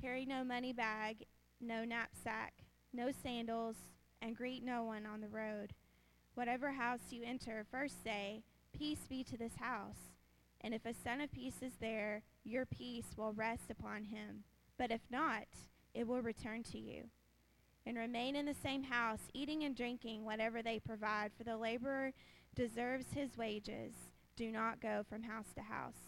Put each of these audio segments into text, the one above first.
Carry no money bag, no knapsack, no sandals, and greet no one on the road. Whatever house you enter, first say, Peace be to this house. And if a son of peace is there, your peace will rest upon him. But if not, it will return to you. And remain in the same house, eating and drinking whatever they provide, for the laborer deserves his wages. Do not go from house to house.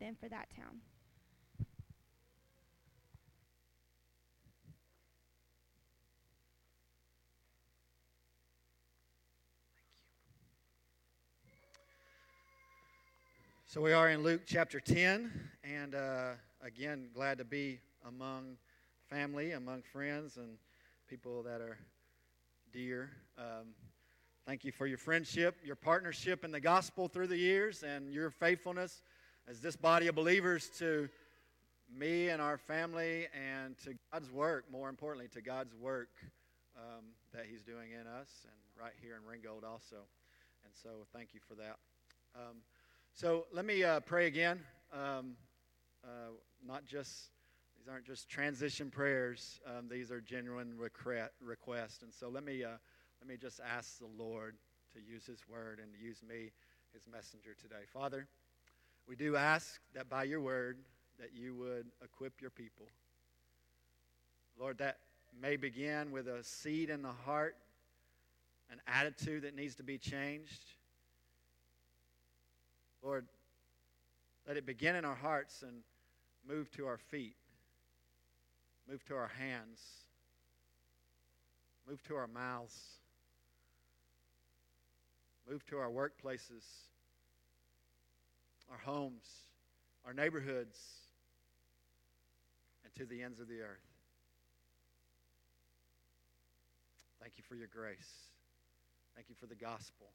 than for that town. So we are in Luke chapter 10, and uh, again, glad to be among family, among friends, and people that are dear. Um, thank you for your friendship, your partnership in the gospel through the years, and your faithfulness as this body of believers to me and our family and to God's work, more importantly, to God's work um, that He's doing in us and right here in Ringgold also. And so thank you for that. Um, so let me uh, pray again. Um, uh, not just these aren't just transition prayers. Um, these are genuine requests. And so let me uh, let me just ask the Lord to use His word and to use me, His messenger today. Father, we do ask that by Your word that You would equip Your people. Lord, that may begin with a seed in the heart, an attitude that needs to be changed Lord, let it begin in our hearts and move to our feet, move to our hands, move to our mouths, move to our workplaces, our homes, our neighborhoods, and to the ends of the earth. Thank you for your grace. Thank you for the gospel.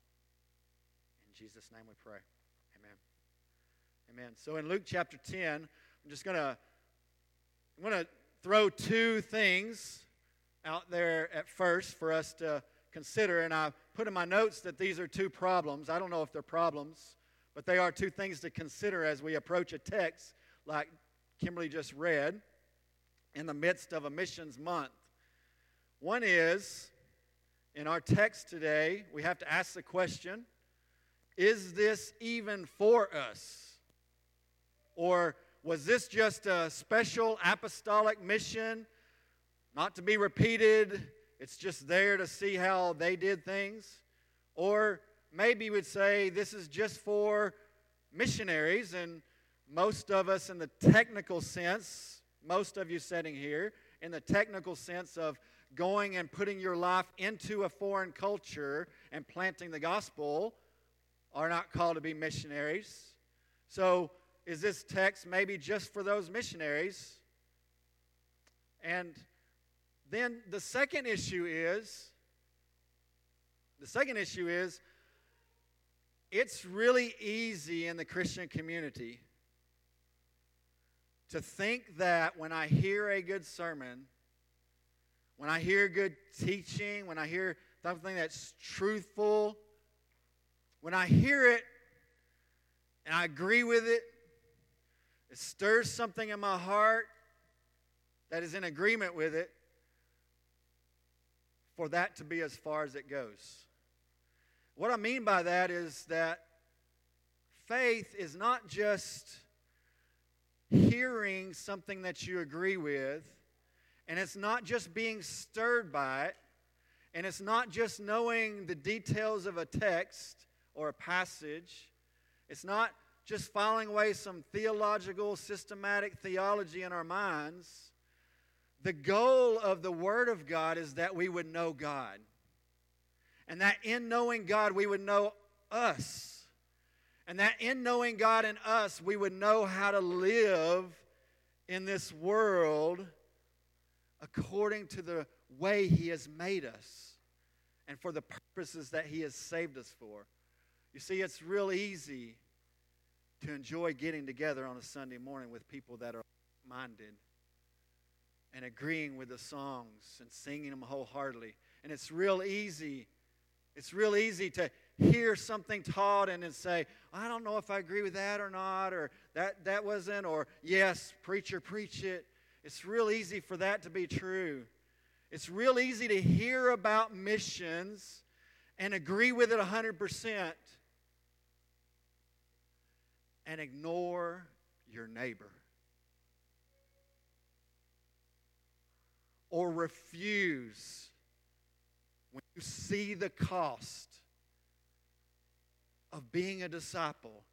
In Jesus' name we pray. Amen. Amen. So in Luke chapter 10, I'm just going to I'm going to throw two things out there at first for us to consider and I put in my notes that these are two problems. I don't know if they're problems, but they are two things to consider as we approach a text like Kimberly just read in the midst of a missions month. One is in our text today, we have to ask the question is this even for us? Or was this just a special apostolic mission, not to be repeated? It's just there to see how they did things? Or maybe we'd say this is just for missionaries, and most of us, in the technical sense, most of you sitting here, in the technical sense of going and putting your life into a foreign culture and planting the gospel, are not called to be missionaries. So is this text maybe just for those missionaries? And then the second issue is the second issue is it's really easy in the Christian community to think that when I hear a good sermon, when I hear good teaching, when I hear something that's truthful, when I hear it and I agree with it, it stirs something in my heart that is in agreement with it for that to be as far as it goes. What I mean by that is that faith is not just hearing something that you agree with, and it's not just being stirred by it, and it's not just knowing the details of a text or a passage, it's not just filing away some theological, systematic theology in our minds. The goal of the Word of God is that we would know God. And that in knowing God, we would know us. And that in knowing God and us, we would know how to live in this world according to the way He has made us and for the purposes that He has saved us for. You see, it's real easy to enjoy getting together on a Sunday morning with people that are minded and agreeing with the songs and singing them wholeheartedly. And it's real easy. It's real easy to hear something taught and then say, I don't know if I agree with that or not, or that, that wasn't, or yes, preacher, preach it. It's real easy for that to be true. It's real easy to hear about missions and agree with it 100% and ignore your neighbor. Or refuse you see the cost of being a disciple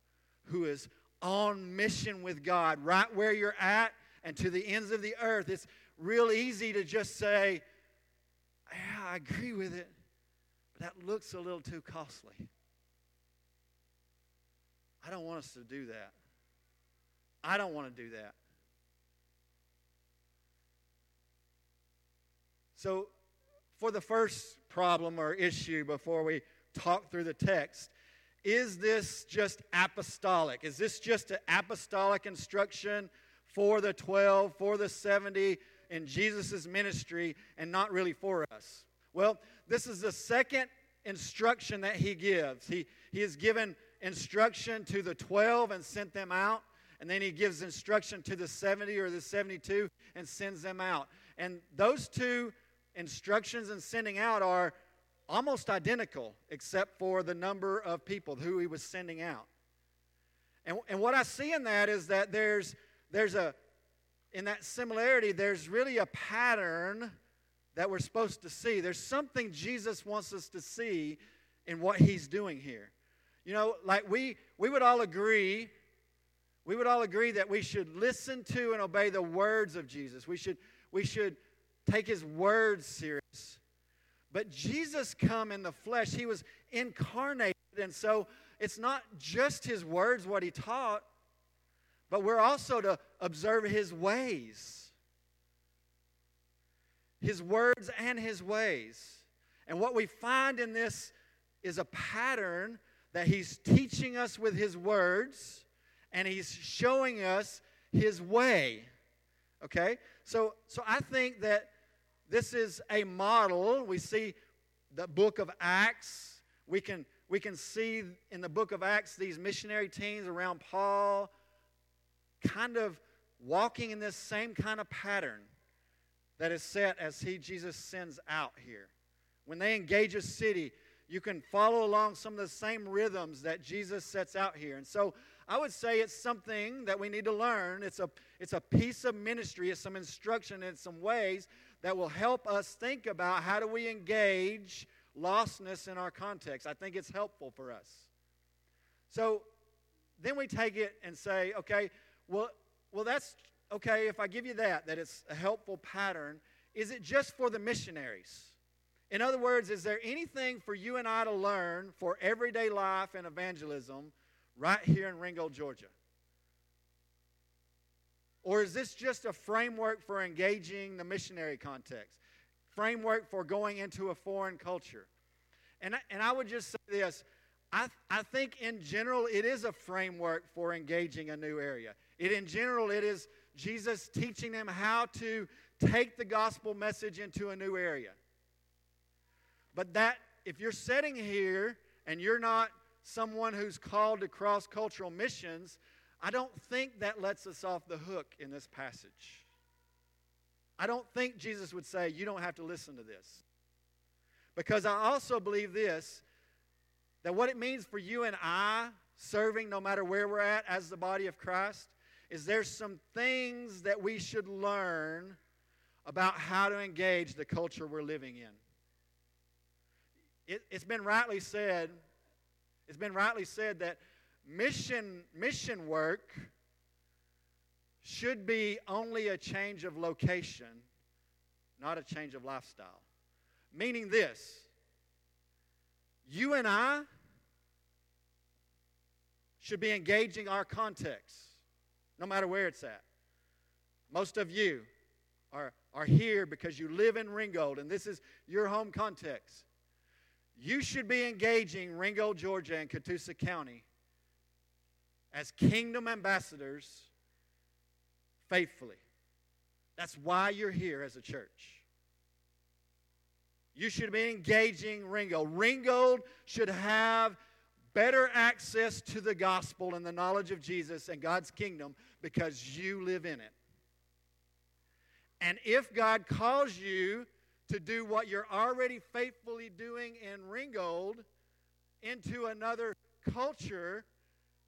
who is on mission with God right where you're at and to the ends of the earth. It's real easy to just say, Yeah, I agree with it, but that looks a little too costly. I don't want us to do that. I don't want to do that. So, for the first problem or issue before we talk through the text, is this just apostolic? Is this just an apostolic instruction for the 12, for the 70 in Jesus' ministry, and not really for us? Well, this is the second instruction that he gives. He, he has given instruction to the 12 and sent them out. And then he gives instruction to the 70 or the 72 and sends them out. And those two instructions and sending out are almost identical, except for the number of people who he was sending out. And, and what I see in that is that there's, there's a, in that similarity, there's really a pattern that we're supposed to see. There's something Jesus wants us to see in what he's doing here. You know, like we, we would all agree, we would all agree that we should listen to and obey the words of Jesus. We should, we should take his words serious. But Jesus come in the flesh. He was incarnated. And so it's not just his words, what he taught, but we're also to observe his ways. His words and his ways. And what we find in this is a pattern that he's teaching us with his words and he's showing us his way. Okay? So so I think that this is a model. We see the book of Acts. We can we can see in the book of Acts these missionary teams around Paul kind of walking in this same kind of pattern that is set as he Jesus sends out here. When they engage a city, you can follow along some of the same rhythms that Jesus sets out here. And so I would say it's something that we need to learn. It's a, it's a piece of ministry, it's some instruction in some ways that will help us think about how do we engage lostness in our context. I think it's helpful for us. So then we take it and say, okay, well, well, that's okay if I give you that, that it's a helpful pattern. Is it just for the missionaries? In other words, is there anything for you and I to learn for everyday life and evangelism right here in Ringgold, Georgia? Or is this just a framework for engaging the missionary context? Framework for going into a foreign culture? And I, and I would just say this I, I think in general it is a framework for engaging a new area. It in general it is Jesus teaching them how to take the gospel message into a new area. But that, if you're sitting here and you're not someone who's called to cross cultural missions, I don't think that lets us off the hook in this passage. I don't think Jesus would say, You don't have to listen to this. Because I also believe this that what it means for you and I serving, no matter where we're at as the body of Christ, is there's some things that we should learn about how to engage the culture we're living in. It, has been rightly said, it's been rightly said that mission, mission work should be only a change of location, not a change of lifestyle. Meaning this you and I should be engaging our context, no matter where it's at. Most of you are, are here because you live in Ringgold, and this is your home context. You should be engaging Ringgold, Georgia, and Catoosa County as kingdom ambassadors faithfully. That's why you're here as a church. You should be engaging Ringgold. Ringgold should have better access to the gospel and the knowledge of Jesus and God's kingdom because you live in it. And if God calls you to do what you're already faithfully doing in Ringgold into another culture,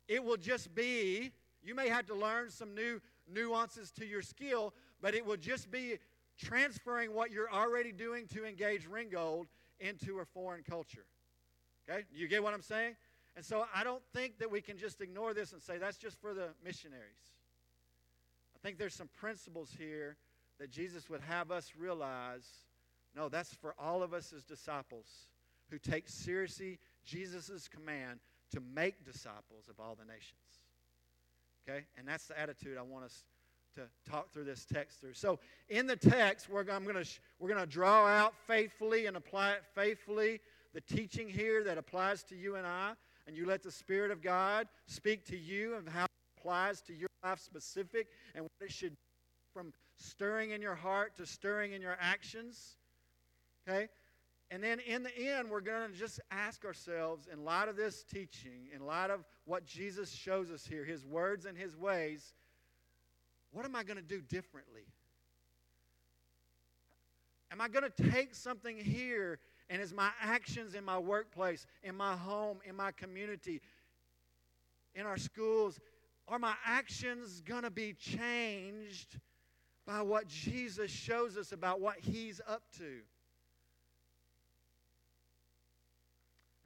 it will just be, you may have to learn some new nuances to your skill, but it will just be transferring what you're already doing to engage Ringgold into a foreign culture. Okay? You get what I'm saying? And so I don't think that we can just ignore this and say that's just for the missionaries. I think there's some principles here that Jesus would have us realize no, that's for all of us as disciples who take seriously Jesus' command to make disciples of all the nations. Okay? And that's the attitude I want us to talk through this text through. So, in the text, we're, I'm gonna, we're going to draw out faithfully and apply it faithfully the teaching here that applies to you and I. And you let the Spirit of God speak to you of how it applies to your life specific and what it should from stirring in your heart to stirring in your actions. Okay? And then in the end, we're going to just ask ourselves, in light of this teaching, in light of what Jesus shows us here, his words and his ways, what am I going to do differently? Am I going to take something here and is my actions in my workplace, in my home, in my community, in our schools, are my actions going to be changed by what Jesus shows us about what he's up to?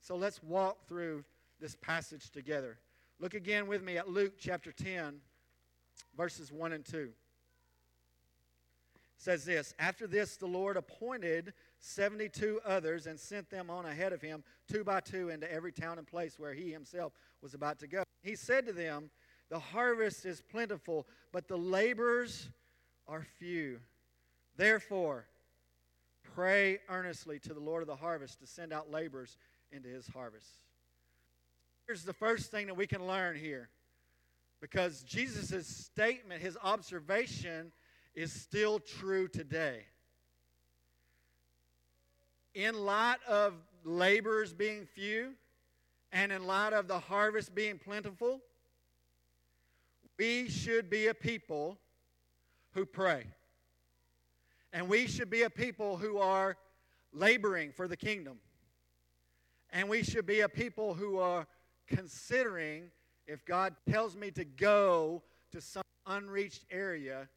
So let's walk through this passage together. Look again with me at Luke chapter 10, verses 1 and 2. It says this After this, the Lord appointed 72 others and sent them on ahead of him, two by two, into every town and place where he himself was about to go. He said to them, The harvest is plentiful, but the laborers are few. Therefore, pray earnestly to the Lord of the harvest to send out laborers into his harvest. Here's the first thing that we can learn here. Because Jesus' statement, his observation, is still true today. In light of laborers being few, and in light of the harvest being plentiful, we should be a people who pray. And we should be a people who are laboring for the kingdom. And we should be a people who are considering if God tells me to go to some unreached area,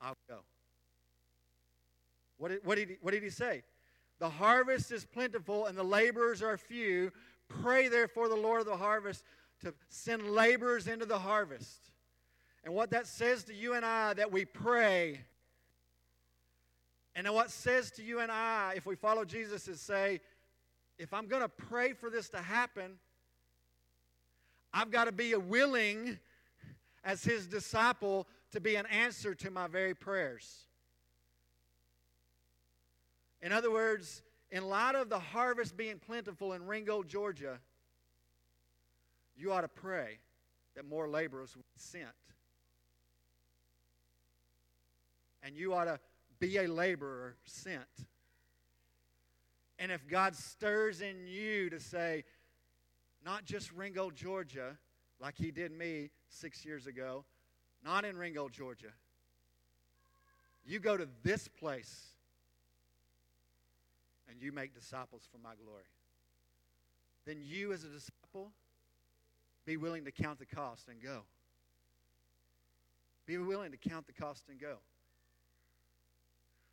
I'll go. What did, what, did he, what did he say? The harvest is plentiful and the laborers are few. Pray therefore the Lord of the harvest to send laborers into the harvest. And what that says to you and I that we pray. And what says to you and I if we follow Jesus is say, if I'm going to pray for this to happen, I've got to be willing as his disciple to be an answer to my very prayers. In other words, in light of the harvest being plentiful in Ringgold, Georgia, you ought to pray that more laborers would be sent. And you ought to be a laborer sent. And if God stirs in you to say, not just Ringgold, Georgia, like He did me six years ago, not in Ringgold, Georgia, you go to this place and you make disciples for my glory. Then you, as a disciple, be willing to count the cost and go. Be willing to count the cost and go.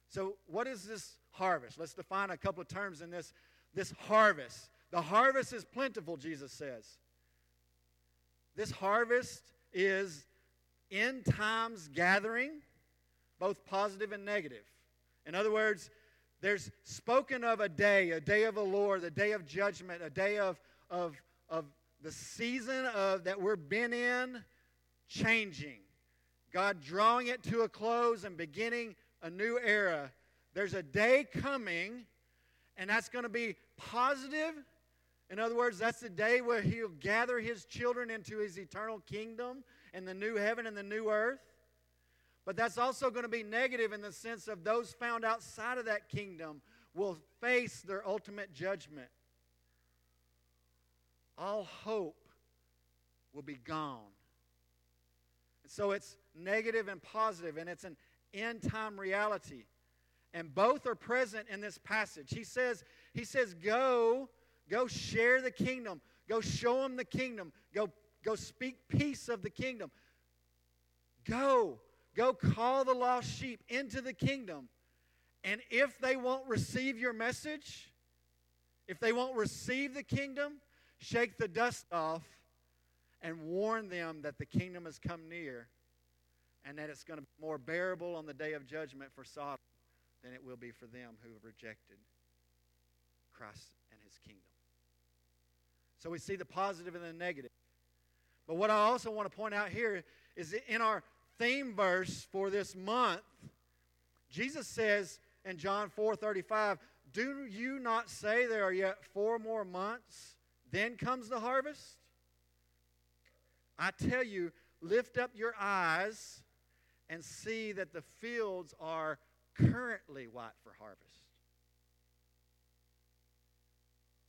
So, what is this harvest? Let's define a couple of terms in this, this harvest. The harvest is plentiful, Jesus says. This harvest is end times gathering, both positive and negative. In other words, there's spoken of a day, a day of the Lord, a day of judgment, a day of, of, of the season of that we're been in changing. God drawing it to a close and beginning a new era. There's a day coming, and that's going to be positive. In other words, that's the day where He'll gather His children into His eternal kingdom and the new heaven and the new earth. But that's also going to be negative in the sense of those found outside of that kingdom will face their ultimate judgment. All hope will be gone. And so it's negative and positive, and it's an end time reality. And both are present in this passage. He says, he says, go, go share the kingdom. Go show them the kingdom. Go, go speak peace of the kingdom. Go, go call the lost sheep into the kingdom. And if they won't receive your message, if they won't receive the kingdom, shake the dust off and warn them that the kingdom has come near and that it's going to be more bearable on the day of judgment for Sodom than it will be for them who have rejected Christ and his kingdom. So we see the positive and the negative. But what I also want to point out here is in our theme verse for this month, Jesus says in John 4:35, "Do you not say there are yet 4 more months, then comes the harvest?" I tell you, lift up your eyes and see that the fields are currently white for harvest.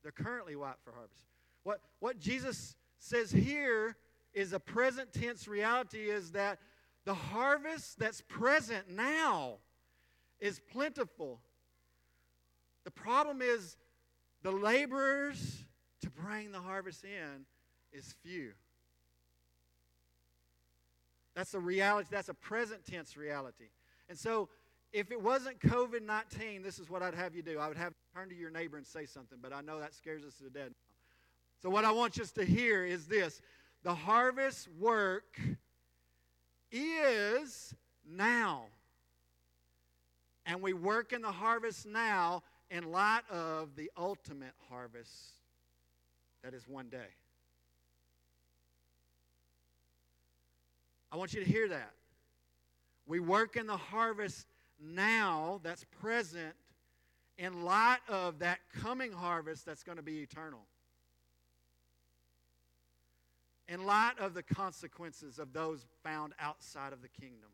They're currently white for harvest. What, what Jesus says here is a present tense reality is that the harvest that's present now is plentiful. The problem is the laborers to bring the harvest in is few. That's a reality, that's a present tense reality. And so, if it wasn't COVID 19, this is what I'd have you do. I would have you turn to your neighbor and say something, but I know that scares us to death. So, what I want you to hear is this the harvest work is now. And we work in the harvest now in light of the ultimate harvest that is one day. I want you to hear that. We work in the harvest now that's present in light of that coming harvest that's going to be eternal. In light of the consequences of those found outside of the kingdom.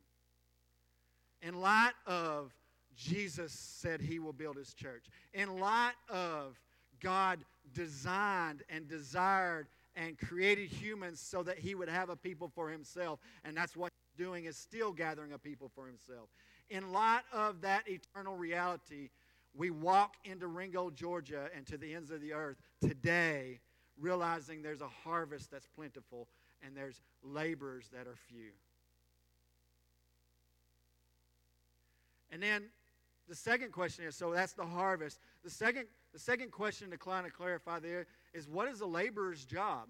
In light of Jesus said he will build his church. In light of God designed and desired and created humans so that he would have a people for himself. And that's what he's doing is still gathering a people for himself. In light of that eternal reality, we walk into Ringgold, Georgia, and to the ends of the earth today, realizing there's a harvest that's plentiful and there's laborers that are few. And then the second question is so that's the harvest. The second, the second question to kind of clarify there is what is the laborer's job?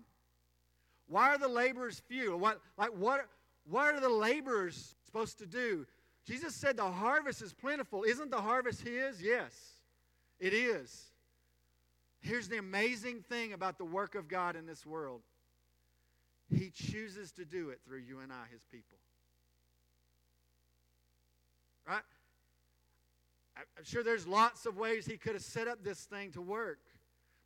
Why are the laborers few? What, like what, what are the laborers supposed to do? Jesus said the harvest is plentiful. Isn't the harvest his? Yes, it is. Here's the amazing thing about the work of God in this world He chooses to do it through you and I, His people. Right? I'm sure there's lots of ways He could have set up this thing to work.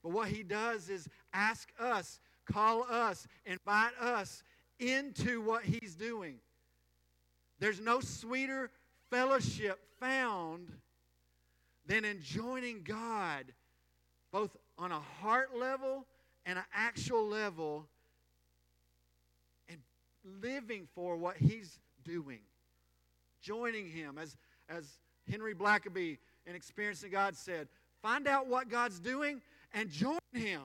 But what he does is ask us, call us, invite us into what he's doing. There's no sweeter fellowship found than in joining God, both on a heart level and an actual level, and living for what he's doing. Joining him. As, as Henry Blackaby in Experiencing God said, find out what God's doing and join him.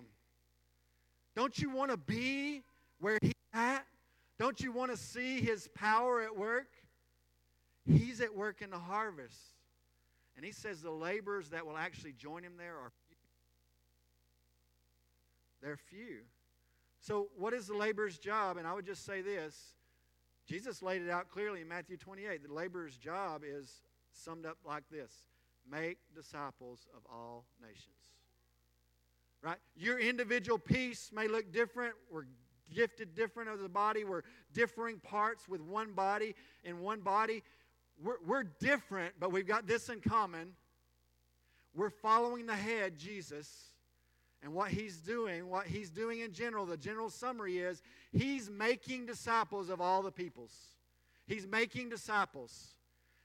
Don't you want to be where he's at? Don't you want to see his power at work? He's at work in the harvest. And he says the laborers that will actually join him there are few. They're few. So, what is the laborer's job? And I would just say this Jesus laid it out clearly in Matthew 28. The laborer's job is summed up like this make disciples of all nations. Right? Your individual piece may look different. We're gifted different as a body. We're differing parts with one body in one body. We're, we're different, but we've got this in common. We're following the head, Jesus. And what he's doing, what he's doing in general, the general summary is he's making disciples of all the peoples. He's making disciples.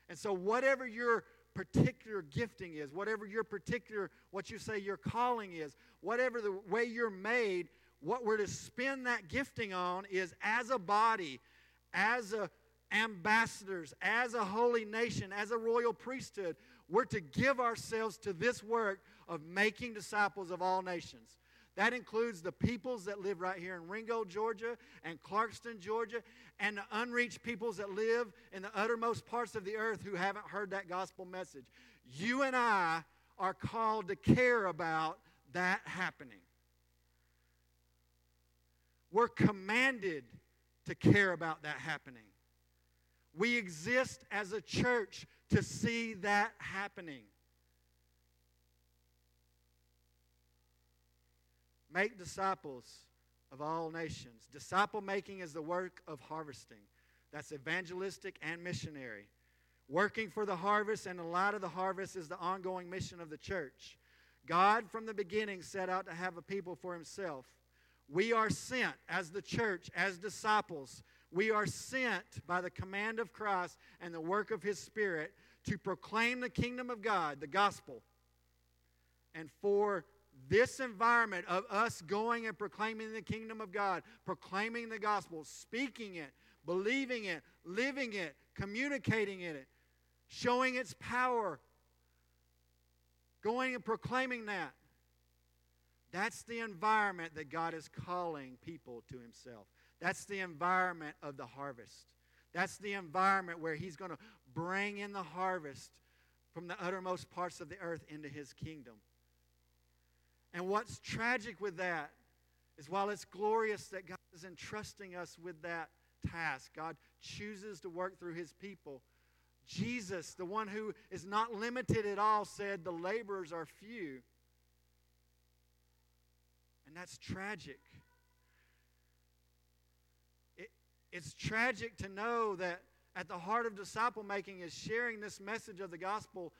And so, whatever your particular gifting is, whatever your particular, what you say your calling is, whatever the way you're made, what we're to spend that gifting on is as a body, as a ambassadors, as a holy nation, as a royal priesthood, we're to give ourselves to this work of making disciples of all nations. That includes the peoples that live right here in Ringgold, Georgia, and Clarkston, Georgia, and the unreached peoples that live in the uttermost parts of the earth who haven't heard that gospel message. You and I are called to care about that happening. We're commanded to care about that happening. We exist as a church to see that happening. Make disciples of all nations. Disciple making is the work of harvesting. That's evangelistic and missionary. Working for the harvest and the light of the harvest is the ongoing mission of the church. God, from the beginning, set out to have a people for himself. We are sent as the church, as disciples. We are sent by the command of Christ and the work of his Spirit to proclaim the kingdom of God, the gospel. And for this environment of us going and proclaiming the kingdom of God, proclaiming the gospel, speaking it, believing it, living it, communicating in it, showing its power, going and proclaiming that. That's the environment that God is calling people to Himself. That's the environment of the harvest. That's the environment where He's going to bring in the harvest from the uttermost parts of the earth into His kingdom. And what's tragic with that is while it's glorious that God is entrusting us with that task, God chooses to work through His people. Jesus, the one who is not limited at all, said, The laborers are few. And that's tragic. It, it's tragic to know that at the heart of disciple making is sharing this message of the gospel.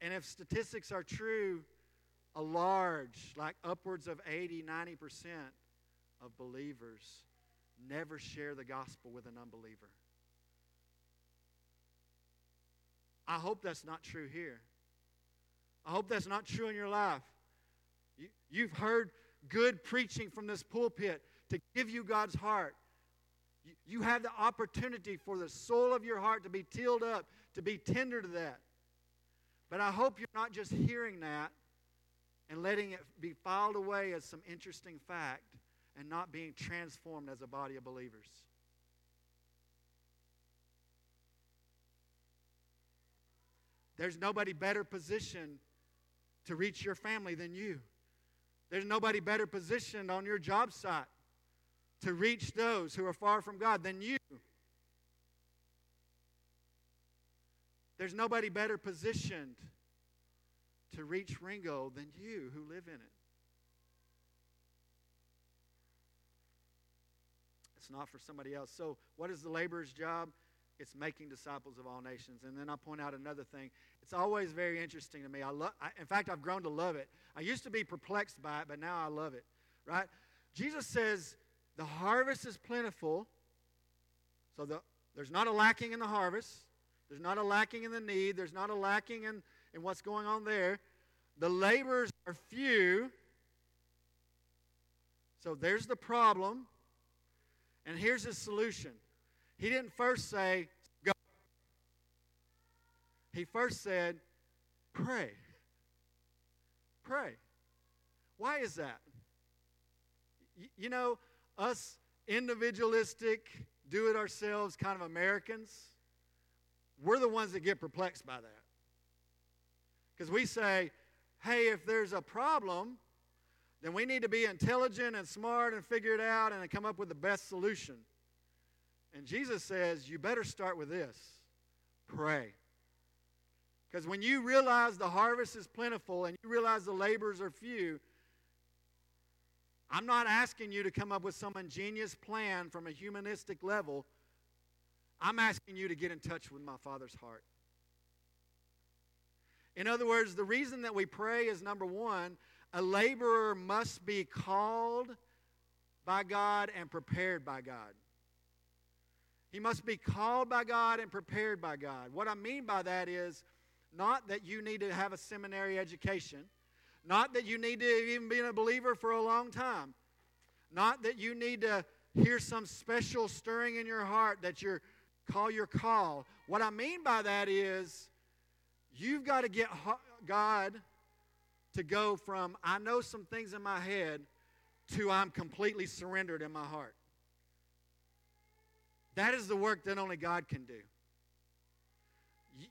And if statistics are true, a large, like upwards of 80, 90% of believers never share the gospel with an unbeliever. I hope that's not true here. I hope that's not true in your life. You, you've heard good preaching from this pulpit to give you God's heart. You, you have the opportunity for the soul of your heart to be tilled up, to be tender to that. But I hope you're not just hearing that and letting it be filed away as some interesting fact and not being transformed as a body of believers. There's nobody better positioned to reach your family than you. There's nobody better positioned on your job site to reach those who are far from God than you. There's nobody better positioned to reach Ringgold than you who live in it. It's not for somebody else. So, what is the laborer's job? It's making disciples of all nations. And then I point out another thing. It's always very interesting to me. I love. in fact, I've grown to love it. I used to be perplexed by it, but now I love it. Right? Jesus says, "The harvest is plentiful." So the, there's not a lacking in the harvest. There's not a lacking in the need. There's not a lacking in, in what's going on there. The laborers are few. So there's the problem. And here's the solution. He didn't first say, go. He first said, pray. Pray. Why is that? You know, us individualistic, do it ourselves kind of Americans, we're the ones that get perplexed by that. Because we say, hey, if there's a problem, then we need to be intelligent and smart and figure it out and come up with the best solution. And Jesus says, you better start with this pray. Because when you realize the harvest is plentiful and you realize the laborers are few, I'm not asking you to come up with some ingenious plan from a humanistic level. I'm asking you to get in touch with my Father's heart. In other words, the reason that we pray is number one, a laborer must be called by God and prepared by God. He must be called by God and prepared by God. What I mean by that is not that you need to have a seminary education, not that you need to even be a believer for a long time, not that you need to hear some special stirring in your heart that you call your call. What I mean by that is you've got to get God to go from I know some things in my head to I'm completely surrendered in my heart. That is the work that only God can do.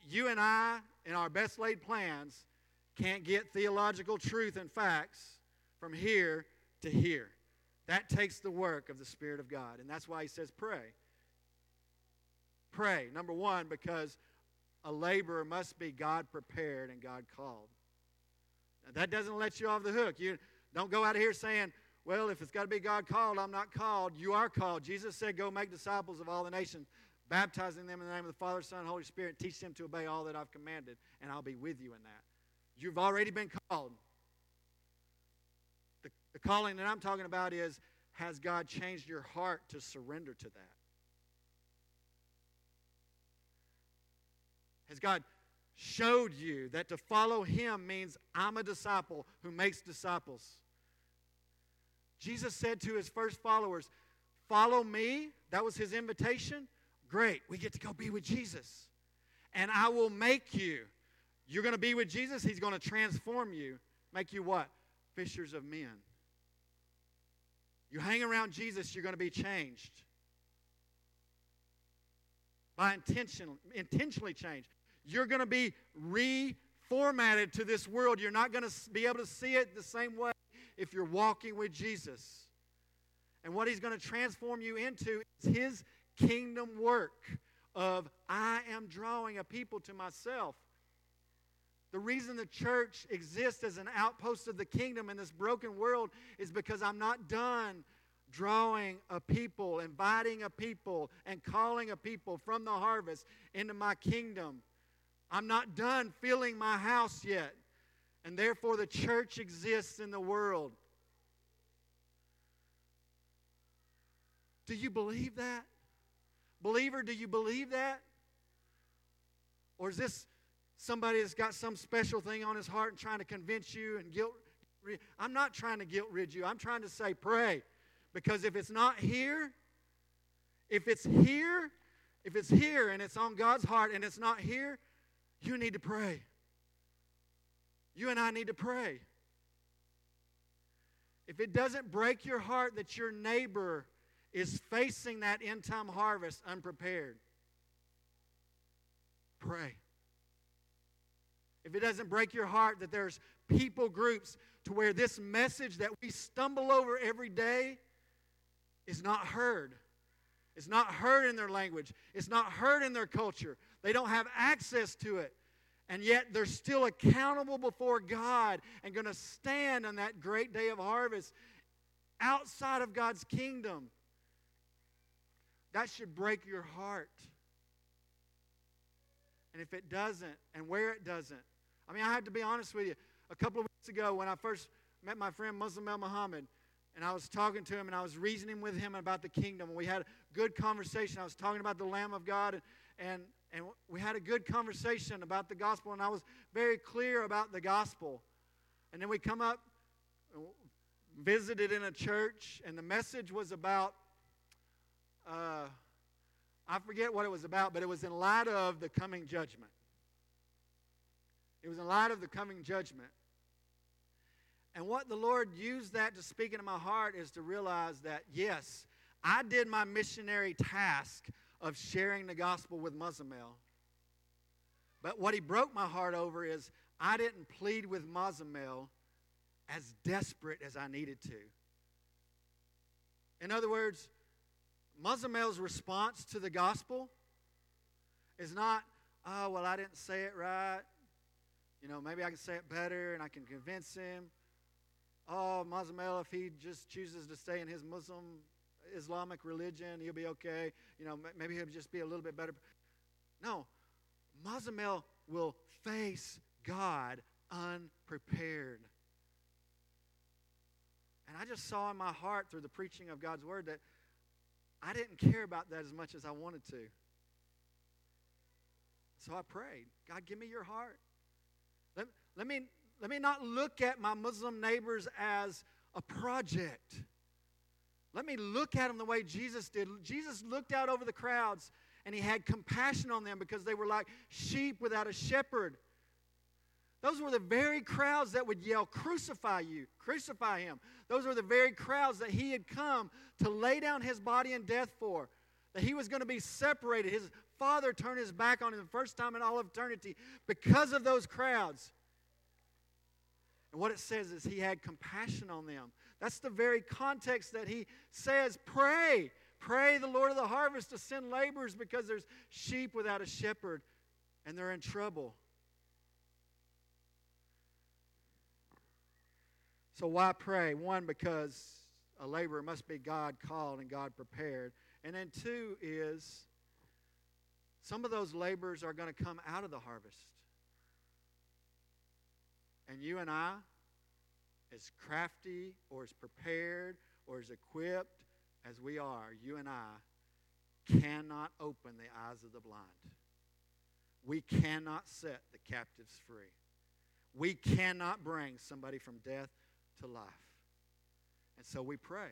You and I, in our best laid plans, can't get theological truth and facts from here to here. That takes the work of the Spirit of God. And that's why he says, pray. Pray. Number one, because a laborer must be God prepared and God called. Now, that doesn't let you off the hook. You don't go out of here saying, well, if it's got to be God called, I'm not called. You are called. Jesus said, Go make disciples of all the nations, baptizing them in the name of the Father, Son, Holy Spirit, teach them to obey all that I've commanded, and I'll be with you in that. You've already been called. The, the calling that I'm talking about is has God changed your heart to surrender to that? Has God showed you that to follow Him means I'm a disciple who makes disciples? Jesus said to his first followers, Follow me. That was his invitation. Great. We get to go be with Jesus. And I will make you. You're going to be with Jesus. He's going to transform you. Make you what? Fishers of men. You hang around Jesus, you're going to be changed. By intention, intentionally changed. You're going to be reformatted to this world. You're not going to be able to see it the same way if you're walking with Jesus. And what he's going to transform you into is his kingdom work of I am drawing a people to myself. The reason the church exists as an outpost of the kingdom in this broken world is because I'm not done drawing a people, inviting a people, and calling a people from the harvest into my kingdom. I'm not done filling my house yet. And therefore, the church exists in the world. Do you believe that? Believer, do you believe that? Or is this somebody that's got some special thing on his heart and trying to convince you and guilt? I'm not trying to guilt rid you. I'm trying to say pray. Because if it's not here, if it's here, if it's here and it's on God's heart and it's not here, you need to pray. You and I need to pray. If it doesn't break your heart that your neighbor is facing that end time harvest unprepared, pray. If it doesn't break your heart that there's people groups to where this message that we stumble over every day is not heard. It's not heard in their language. It's not heard in their culture. They don't have access to it and yet they're still accountable before God and going to stand on that great day of harvest outside of God's kingdom. That should break your heart. And if it doesn't, and where it doesn't, I mean, I have to be honest with you. A couple of weeks ago, when I first met my friend Muslim El Muhammad, and I was talking to him and I was reasoning with him about the kingdom, and we had a good conversation. I was talking about the Lamb of God, and, and and we had a good conversation about the gospel, and I was very clear about the gospel. And then we come up, visited in a church, and the message was about, uh, I forget what it was about, but it was in light of the coming judgment. It was in light of the coming judgment. And what the Lord used that to speak into my heart is to realize that, yes, I did my missionary task of sharing the gospel with Mazamal. But what he broke my heart over is I didn't plead with Mazamal as desperate as I needed to. In other words, Mazamal's response to the gospel is not, oh, well, I didn't say it right. You know, maybe I can say it better and I can convince him. Oh, Mazamal, if he just chooses to stay in his Muslim Islamic religion, he'll be okay. You know, maybe he'll just be a little bit better. No, Mazamal will face God unprepared. And I just saw in my heart through the preaching of God's word that I didn't care about that as much as I wanted to. So I prayed, God, give me your heart. Let, let, me, let me not look at my Muslim neighbors as a project. Let me look at them the way Jesus did. Jesus looked out over the crowds and he had compassion on them because they were like sheep without a shepherd. Those were the very crowds that would yell, Crucify you, crucify him. Those were the very crowds that he had come to lay down his body in death for. That he was going to be separated. His father turned his back on him the first time in all of eternity because of those crowds. And what it says is he had compassion on them. That's the very context that he says, Pray. Pray the Lord of the harvest to send laborers because there's sheep without a shepherd and they're in trouble. So, why pray? One, because a laborer must be God called and God prepared. And then two is some of those laborers are going to come out of the harvest. And you and I, as crafty or as prepared or as equipped as we are, you and I cannot open the eyes of the blind. We cannot set the captives free. We cannot bring somebody from death to life. And so we pray.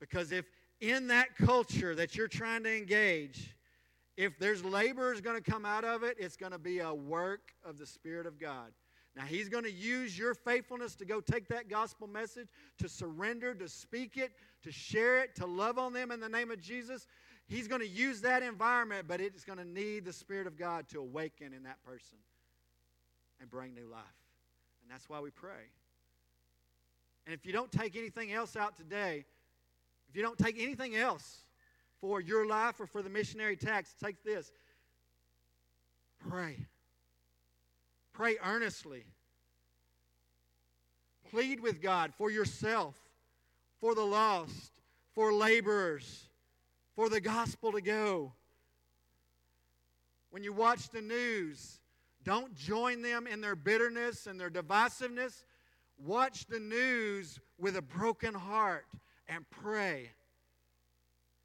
Because if in that culture that you're trying to engage, if there's laborers going to come out of it, it's going to be a work of the Spirit of God. Now, He's going to use your faithfulness to go take that gospel message, to surrender, to speak it, to share it, to love on them in the name of Jesus. He's going to use that environment, but it's going to need the Spirit of God to awaken in that person and bring new life. And that's why we pray. And if you don't take anything else out today, if you don't take anything else for your life or for the missionary tax, take this. Pray. Pray earnestly. Plead with God for yourself, for the lost, for laborers, for the gospel to go. When you watch the news, don't join them in their bitterness and their divisiveness. Watch the news with a broken heart and pray.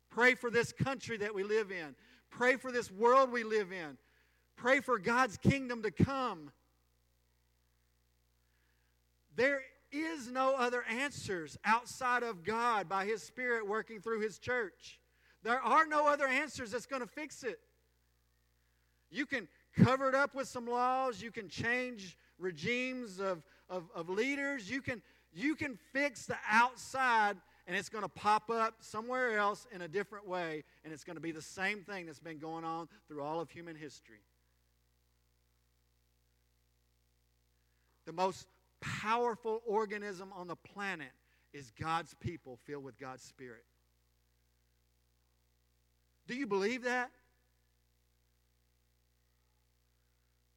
Pray for this country that we live in. Pray for this world we live in. Pray for God's kingdom to come. There is no other answers outside of God by His Spirit working through His church. There are no other answers that's going to fix it. You can cover it up with some laws, you can change regimes of of, of leaders. You can, you can fix the outside and it's going to pop up somewhere else in a different way, and it's going to be the same thing that's been going on through all of human history. The most powerful organism on the planet is God's people filled with God's Spirit. Do you believe that?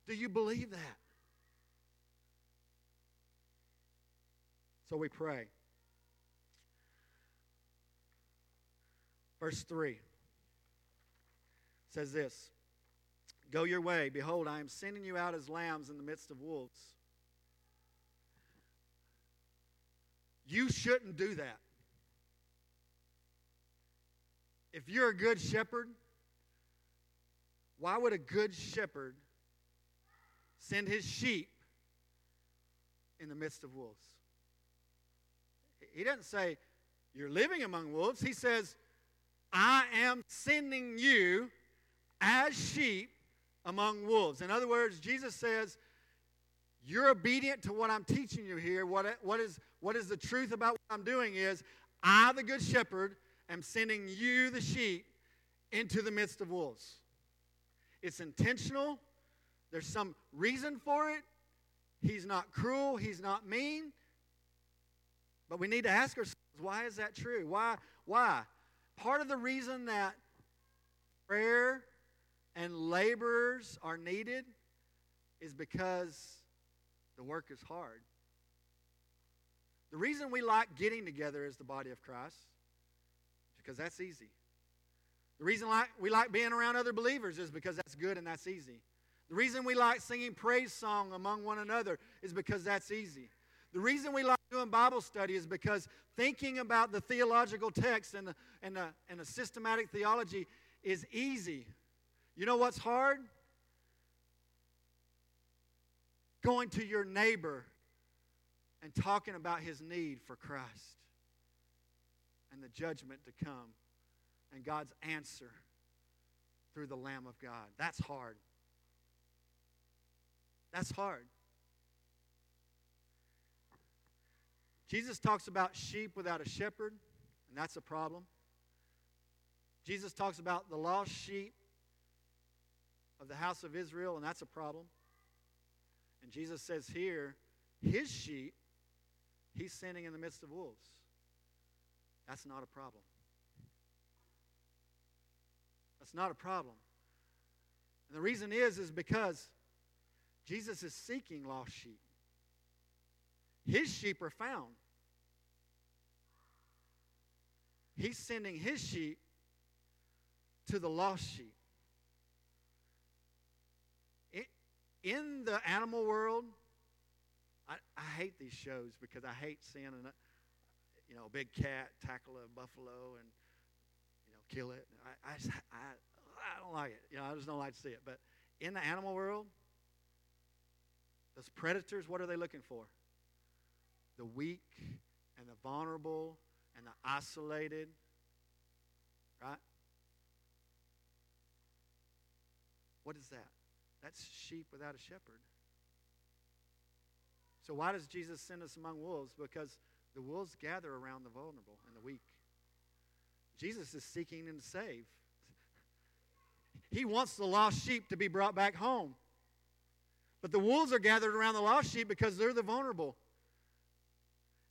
Do you believe that? So we pray. Verse 3 says this Go your way. Behold, I am sending you out as lambs in the midst of wolves. You shouldn't do that. If you're a good shepherd, why would a good shepherd send his sheep in the midst of wolves? He doesn't say, You're living among wolves. He says, I am sending you as sheep among wolves. In other words, Jesus says, You're obedient to what I'm teaching you here. What, what, is, what is the truth about what I'm doing is, I, the good shepherd, am sending you, the sheep, into the midst of wolves. It's intentional. There's some reason for it. He's not cruel. He's not mean. But we need to ask ourselves, why is that true? Why? Why? Part of the reason that prayer and laborers are needed is because the work is hard. The reason we like getting together as the body of Christ because that's easy. The reason we like being around other believers is because that's good and that's easy. The reason we like singing praise song among one another is because that's easy. The reason we like doing Bible study is because thinking about the theological text and the, and the, and the systematic theology is easy. You know what's hard? Going to your neighbor and talking about his need for Christ and the judgment to come and God's answer through the Lamb of God. That's hard. That's hard. Jesus talks about sheep without a shepherd, and that's a problem. Jesus talks about the lost sheep of the house of Israel, and that's a problem. And Jesus says here, his sheep, he's sending in the midst of wolves. That's not a problem. That's not a problem. And the reason is, is because Jesus is seeking lost sheep. His sheep are found. He's sending his sheep to the lost sheep. In the animal world, I, I hate these shows because I hate seeing a you know a big cat tackle a buffalo and you know kill it. I, I, I, I don't like it. You know, I just don't like to see it. But in the animal world, those predators, what are they looking for? The weak and the vulnerable and the isolated, right? What is that? That's sheep without a shepherd. So, why does Jesus send us among wolves? Because the wolves gather around the vulnerable and the weak. Jesus is seeking and save. He wants the lost sheep to be brought back home. But the wolves are gathered around the lost sheep because they're the vulnerable.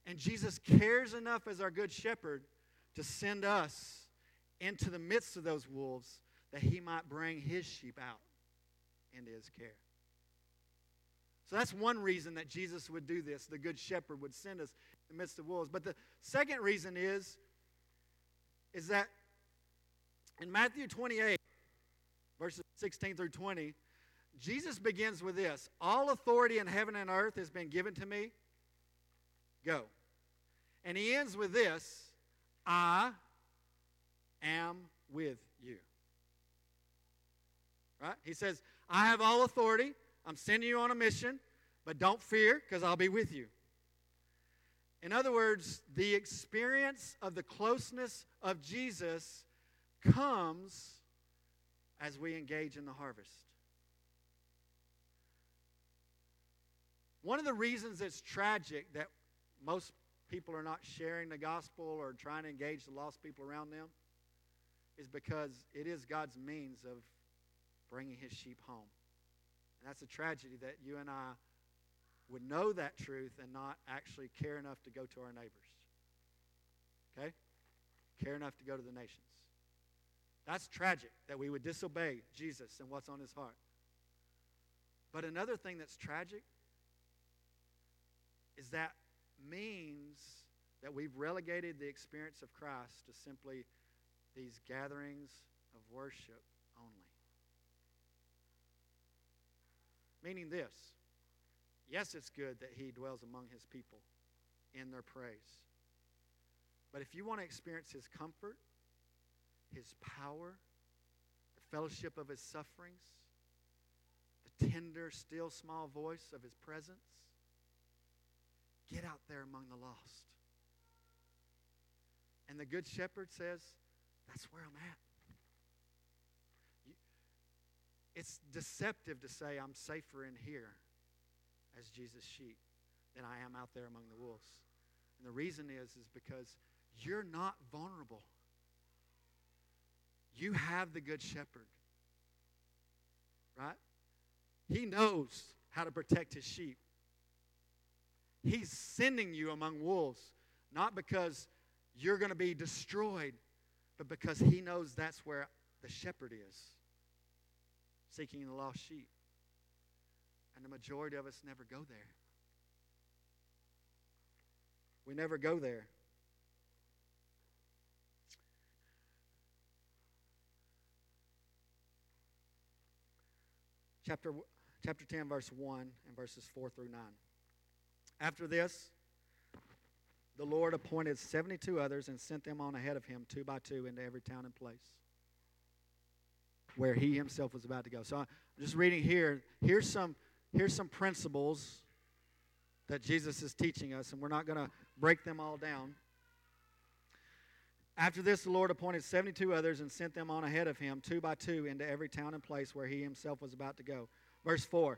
And Jesus cares enough as our good shepherd to send us into the midst of those wolves that he might bring his sheep out into his care. So that's one reason that Jesus would do this. The good shepherd would send us in the midst of wolves. But the second reason is, is that in Matthew 28, verses 16 through 20, Jesus begins with this All authority in heaven and earth has been given to me. Go. And he ends with this I am with you. Right? He says, I have all authority. I'm sending you on a mission, but don't fear because I'll be with you. In other words, the experience of the closeness of Jesus comes as we engage in the harvest. One of the reasons it's tragic that most people are not sharing the gospel or trying to engage the lost people around them is because it is God's means of bringing his sheep home. And that's a tragedy that you and I would know that truth and not actually care enough to go to our neighbors. Okay? Care enough to go to the nations. That's tragic that we would disobey Jesus and what's on his heart. But another thing that's tragic is that means that we've relegated the experience of Christ to simply these gatherings of worship only. Meaning this yes, it's good that he dwells among his people in their praise. But if you want to experience his comfort, his power, the fellowship of his sufferings, the tender, still, small voice of his presence. Get out there among the lost. And the Good Shepherd says, That's where I'm at. It's deceptive to say I'm safer in here as Jesus' sheep than I am out there among the wolves. And the reason is, is because you're not vulnerable. You have the good shepherd. Right? He knows how to protect his sheep. He's sending you among wolves, not because you're going to be destroyed, but because he knows that's where the shepherd is, seeking the lost sheep. And the majority of us never go there. We never go there. Chapter, chapter 10, verse 1 and verses 4 through 9. After this, the Lord appointed 72 others and sent them on ahead of him, two by two, into every town and place where he himself was about to go. So I'm just reading here. Here's some, here's some principles that Jesus is teaching us, and we're not going to break them all down. After this, the Lord appointed 72 others and sent them on ahead of him, two by two, into every town and place where he himself was about to go. Verse 4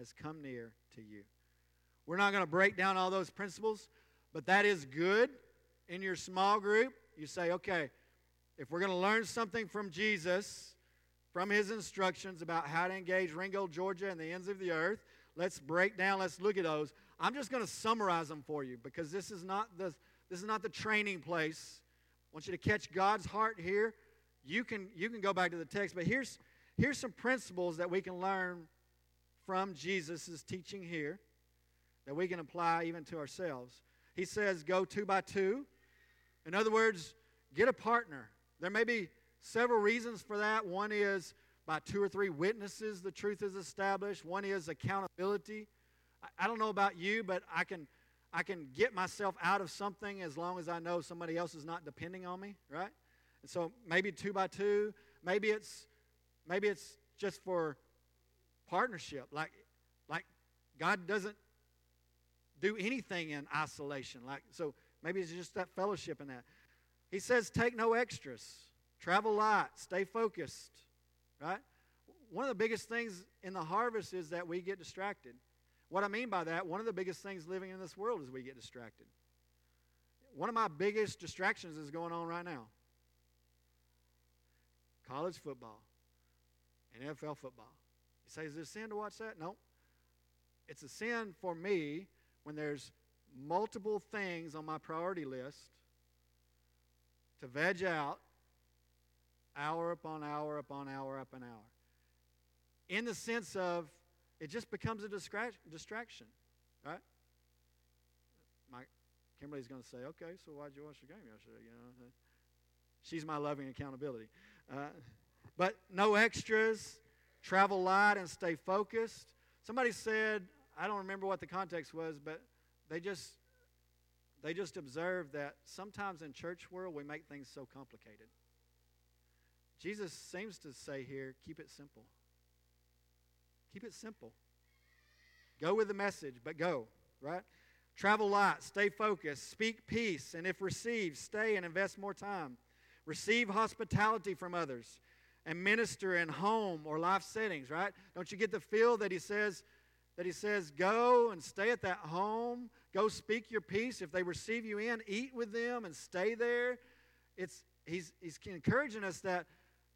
has come near to you. We're not going to break down all those principles, but that is good in your small group. You say, okay, if we're going to learn something from Jesus, from his instructions about how to engage Ringgold, Georgia, and the ends of the earth, let's break down, let's look at those. I'm just going to summarize them for you because this is not the, this is not the training place. I want you to catch God's heart here. You can, you can go back to the text, but here's, here's some principles that we can learn from Jesus' teaching here that we can apply even to ourselves. He says, go two by two. In other words, get a partner. There may be several reasons for that. One is by two or three witnesses, the truth is established. One is accountability. I, don't know about you, but I can, I can get myself out of something as long as I know somebody else is not depending on me, right? And so maybe two by two. Maybe it's, maybe it's just for partnership. Like, like God doesn't do anything in isolation. Like, so maybe it's just that fellowship in that. He says, take no extras. Travel light. Stay focused. Right? One of the biggest things in the harvest is that we get distracted. What I mean by that, one of the biggest things living in this world is we get distracted. One of my biggest distractions is going on right now college football and NFL football. You say, is it a sin to watch that? No. It's a sin for me when there's multiple things on my priority list to veg out hour upon hour upon hour upon hour. In the sense of it just becomes a distraction, right? My Kimberly's going to say, okay, so why'd you watch the game yesterday? You know, she's my loving accountability. Uh, but no extras, travel light and stay focused. Somebody said, I don't remember what the context was, but they just they just observed that sometimes in church world we make things so complicated. Jesus seems to say here, keep it simple. Keep it simple. Go with the message, but go, right? Travel light, stay focused, speak peace, and if received, stay and invest more time. Receive hospitality from others and minister in home or life settings, right? Don't you get the feel that he says that he says go and stay at that home, go speak your peace. If they receive you in, eat with them and stay there. It's he's he's encouraging us that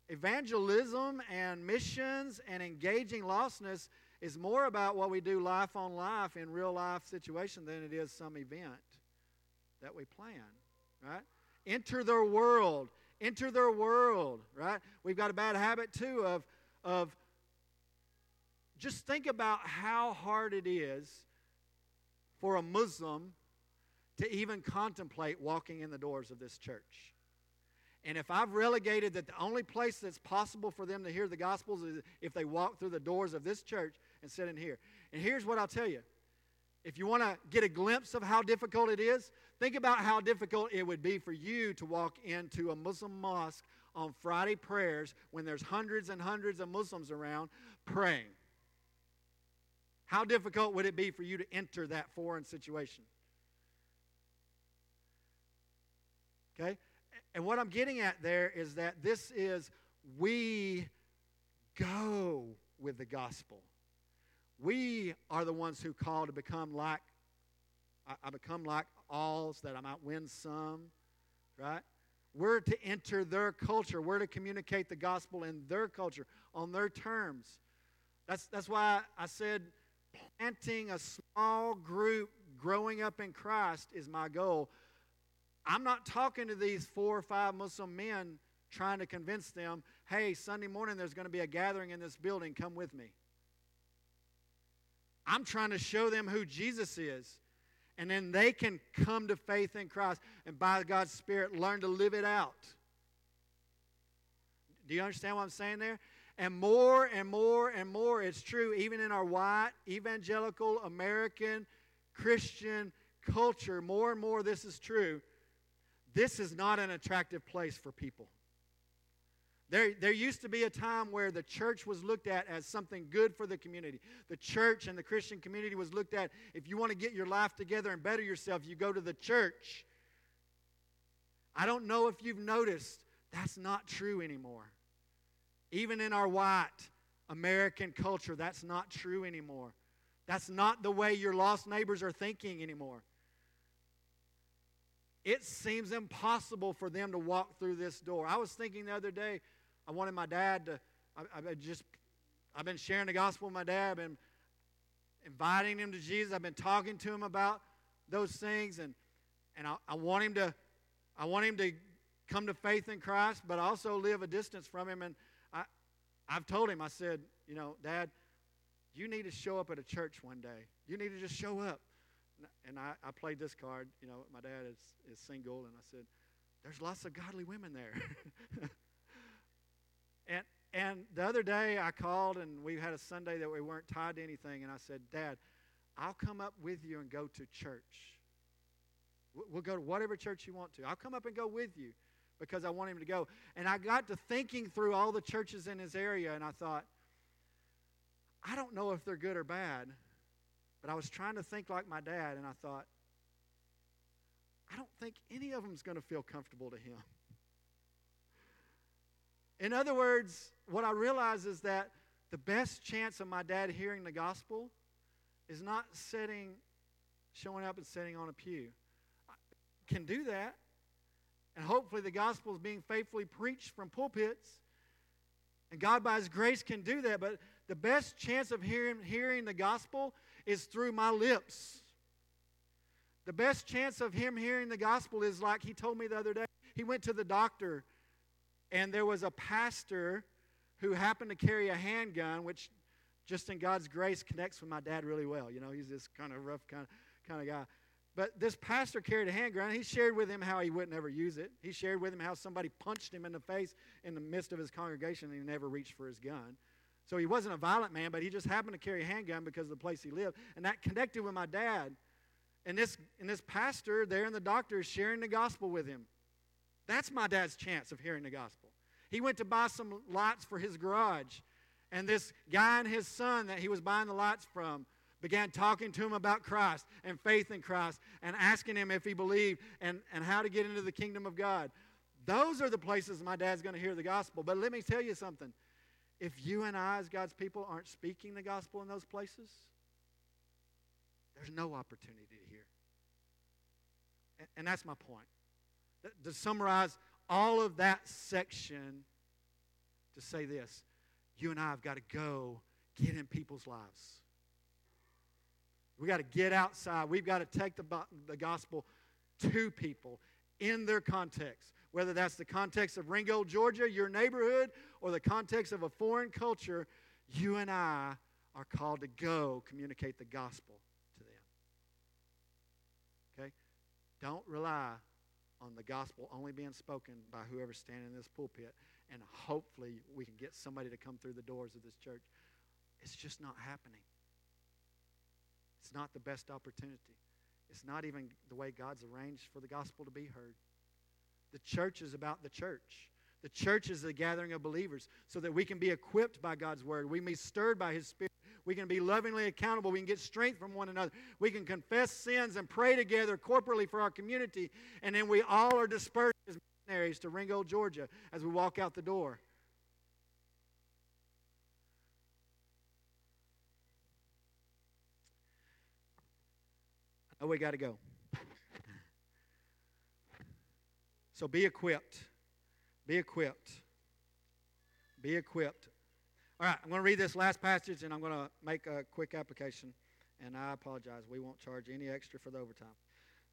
evangelism and missions and engaging lostness is more about what we do life on life in real life situation than it is some event that we plan, right? Enter their world enter their world, right? We've got a bad habit too of, of just think about how hard it is for a Muslim to even contemplate walking in the doors of this church. And if I've relegated that the only place that's possible for them to hear the Gospels is if they walk through the doors of this church and sit in here. And here's what I'll tell you if you want to get a glimpse of how difficult it is, think about how difficult it would be for you to walk into a Muslim mosque on Friday prayers when there's hundreds and hundreds of Muslims around praying? How difficult would it be for you to enter that foreign situation? Okay? And what I'm getting at there is that this is we go with the gospel. We are the ones who call to become like, I, I become like all so that I might win some, right? We're to enter their culture. We're to communicate the gospel in their culture, on their terms. That's, that's why I said planting a small group growing up in Christ is my goal. I'm not talking to these four or five Muslim men trying to convince them, hey, Sunday morning there's going to be a gathering in this building, come with me. I'm trying to show them who Jesus is. And then they can come to faith in Christ and by God's Spirit learn to live it out. Do you understand what I'm saying there? And more and more and more, it's true, even in our white, evangelical, American, Christian culture, more and more this is true. This is not an attractive place for people. There, there used to be a time where the church was looked at as something good for the community. The church and the Christian community was looked at if you want to get your life together and better yourself, you go to the church. I don't know if you've noticed, that's not true anymore. Even in our white American culture, that's not true anymore. That's not the way your lost neighbors are thinking anymore. It seems impossible for them to walk through this door. I was thinking the other day, I wanted my dad to, I, I just, I've been sharing the gospel with my dad, I've been inviting him to Jesus, I've been talking to him about those things, and, and I, I want him to, I want him to come to faith in Christ, but also live a distance from him. And I, I've told him, I said, you know, Dad, you need to show up at a church one day. You need to just show up. And I, I played this card. You know, my dad is, is single, and I said, there's lots of godly women there. And, and the other day I called and we had a Sunday that we weren't tied to anything. And I said, Dad, I'll come up with you and go to church. We'll go to whatever church you want to. I'll come up and go with you because I want him to go. And I got to thinking through all the churches in his area and I thought, I don't know if they're good or bad, but I was trying to think like my dad and I thought, I don't think any of them is going to feel comfortable to him. In other words, what I realize is that the best chance of my dad hearing the gospel is not sitting, showing up and sitting on a pew. I can do that. And hopefully the gospel is being faithfully preached from pulpits. And God, by His grace, can do that. But the best chance of hearing, hearing the gospel is through my lips. The best chance of him hearing the gospel is like he told me the other day. He went to the doctor and there was a pastor who happened to carry a handgun, which just in God's grace connects with my dad really well. You know, he's this kind of rough kind of, kind of guy. But this pastor carried a handgun. He shared with him how he wouldn't ever use it. He shared with him how somebody punched him in the face in the midst of his congregation and he never reached for his gun. So he wasn't a violent man, but he just happened to carry a handgun because of the place he lived. And that connected with my dad. And this, and this pastor there and the doctor is sharing the gospel with him. That's my dad's chance of hearing the gospel. He went to buy some lights for his garage, and this guy and his son that he was buying the lights from began talking to him about Christ and faith in Christ and asking him if he believed and, and how to get into the kingdom of God. Those are the places my dad's going to hear the gospel. But let me tell you something. If you and I, as God's people, aren't speaking the gospel in those places, there's no opportunity to hear. And, and that's my point to summarize all of that section to say this you and I have got to go get in people's lives. We've got to get outside. We've got to take the, the gospel to people in their context, whether that's the context of Ringgold, Georgia, your neighborhood, or the context of a foreign culture. You and I are called to go communicate the gospel to them. Okay? Don't rely on the gospel only being spoken by whoever's standing in this pulpit, and hopefully we can get somebody to come through the doors of this church. It's just not happening. It's not the best opportunity. It's not even the way God's arranged for the gospel to be heard. The church is about the church. The church is the gathering of believers so that we can be equipped by God's word. We can be stirred by His Spirit. We can be lovingly accountable. We can get strength from one another. We can confess sins and pray together corporately for our community. And then we all are dispersed as missionaries to Ringgold, Georgia as we walk out the door. Oh, we got to go. So be equipped. Be equipped. Be equipped. All right, I'm going to read this last passage and I'm going to make a quick application. And I apologize. We won't charge any extra for the overtime.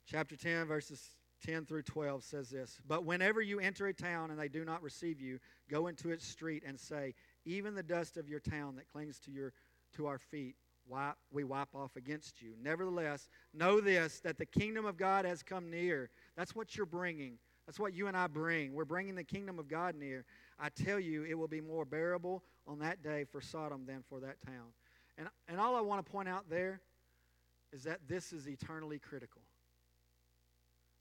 Chapter 10, verses 10 through 12 says this But whenever you enter a town and they do not receive you, go into its street and say, Even the dust of your town that clings to, your, to our feet, wipe, we wipe off against you. Nevertheless, know this that the kingdom of God has come near. That's what you're bringing. That's what you and I bring. We're bringing the kingdom of God near. I tell you, it will be more bearable on that day for Sodom than for that town. And, and all I want to point out there is that this is eternally critical.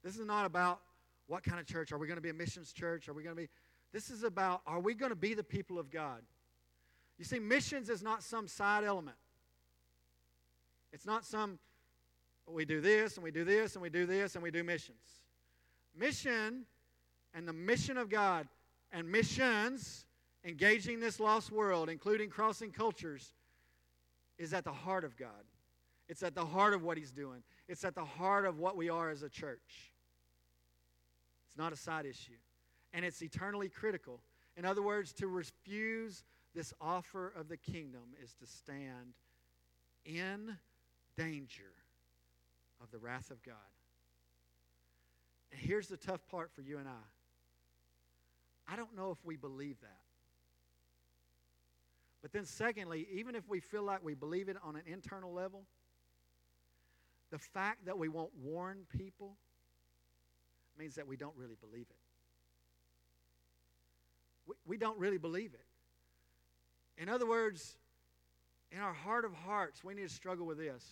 This is not about what kind of church. Are we going to be a missions church? Are we going to be. This is about are we going to be the people of God? You see, missions is not some side element. It's not some, oh, we do this and we do this and we do this and we do missions. Mission and the mission of God and missions, engaging this lost world, including crossing cultures, is at the heart of God. It's at the heart of what He's doing, it's at the heart of what we are as a church. It's not a side issue. And it's eternally critical. In other words, to refuse this offer of the kingdom is to stand in danger of the wrath of God. And here's the tough part for you and I I don't know if we believe that. But then, secondly, even if we feel like we believe it on an internal level, the fact that we won't warn people means that we don't really believe it. We, we don't really believe it. In other words, in our heart of hearts, we need to struggle with this.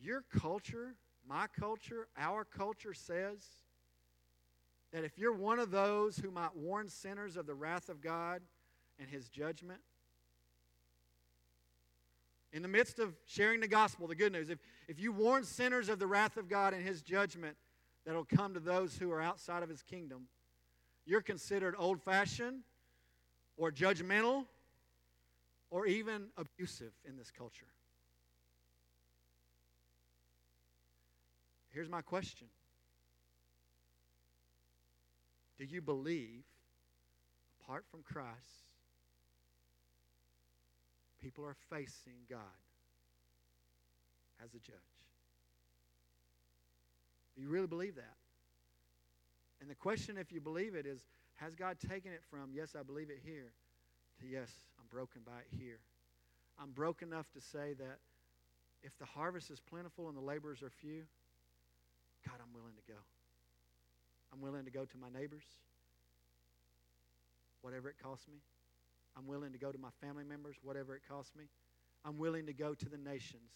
Your culture, my culture, our culture says that if you're one of those who might warn sinners of the wrath of God and his judgment, in the midst of sharing the gospel, the good news, if, if you warn sinners of the wrath of God and his judgment that'll come to those who are outside of his kingdom, you're considered old fashioned or judgmental or even abusive in this culture. Here's my question Do you believe, apart from Christ, people are facing God as a judge? Do you really believe that? And the question, if you believe it, is Has God taken it from, yes, I believe it here, to, yes, I'm broken by it here? I'm broken enough to say that if the harvest is plentiful and the laborers are few, God, I'm willing to go. I'm willing to go to my neighbors, whatever it costs me. I'm willing to go to my family members, whatever it costs me. I'm willing to go to the nations,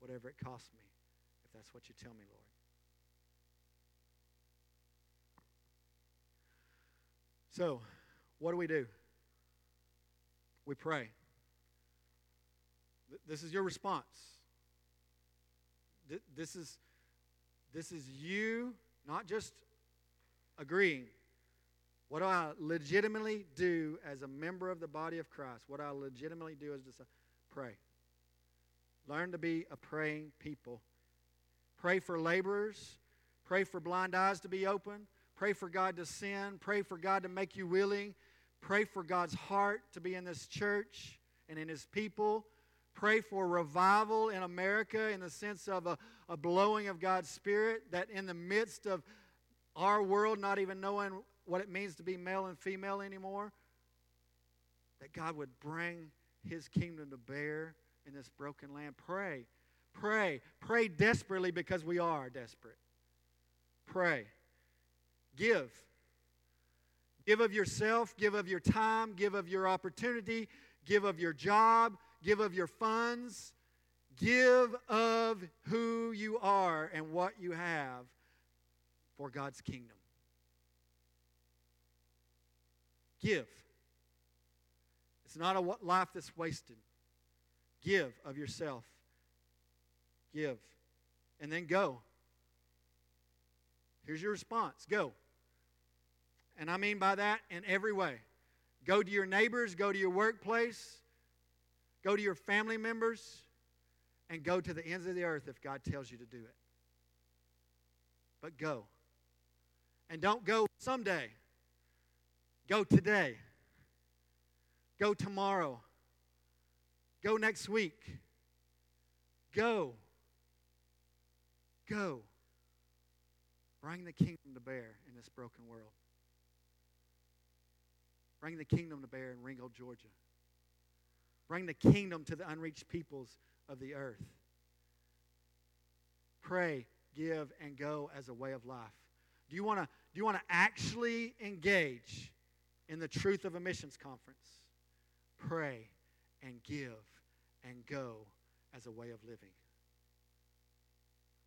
whatever it costs me, if that's what you tell me, Lord. So, what do we do? We pray. This is your response. This is this is you not just agreeing. What do I legitimately do as a member of the body of Christ? What I legitimately do is just uh, pray. Learn to be a praying people. Pray for laborers. Pray for blind eyes to be open. Pray for God to send. Pray for God to make you willing. Pray for God's heart to be in this church and in His people. Pray for revival in America in the sense of a, a blowing of God's Spirit, that in the midst of our world not even knowing what it means to be male and female anymore, that God would bring His kingdom to bear in this broken land. Pray. Pray. Pray desperately because we are desperate. Pray. Give. Give of yourself, give of your time, give of your opportunity, give of your job, give of your funds, give of who you are and what you have for God's kingdom. Give. It's not a life that's wasted. Give of yourself. Give. And then go. Here's your response go. And I mean by that in every way. Go to your neighbors, go to your workplace, go to your family members, and go to the ends of the earth if God tells you to do it. But go. And don't go someday. Go today. Go tomorrow. Go next week. Go. Go. Bring the kingdom to bear in this broken world. Bring the kingdom to bear in Ringgold, Georgia. Bring the kingdom to the unreached peoples of the earth. Pray, give, and go as a way of life. Do you want to do you want to actually engage in the truth of a missions conference? Pray and give and go as a way of living.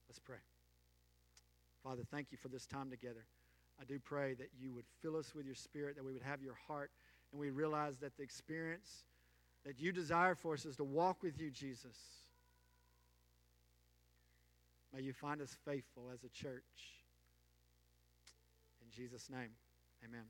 Let's pray. Father, thank you for this time together. I do pray that you would fill us with your spirit, that we would have your heart, and we realize that the experience that you desire for us is to walk with you, Jesus. May you find us faithful as a church. In Jesus' name, amen.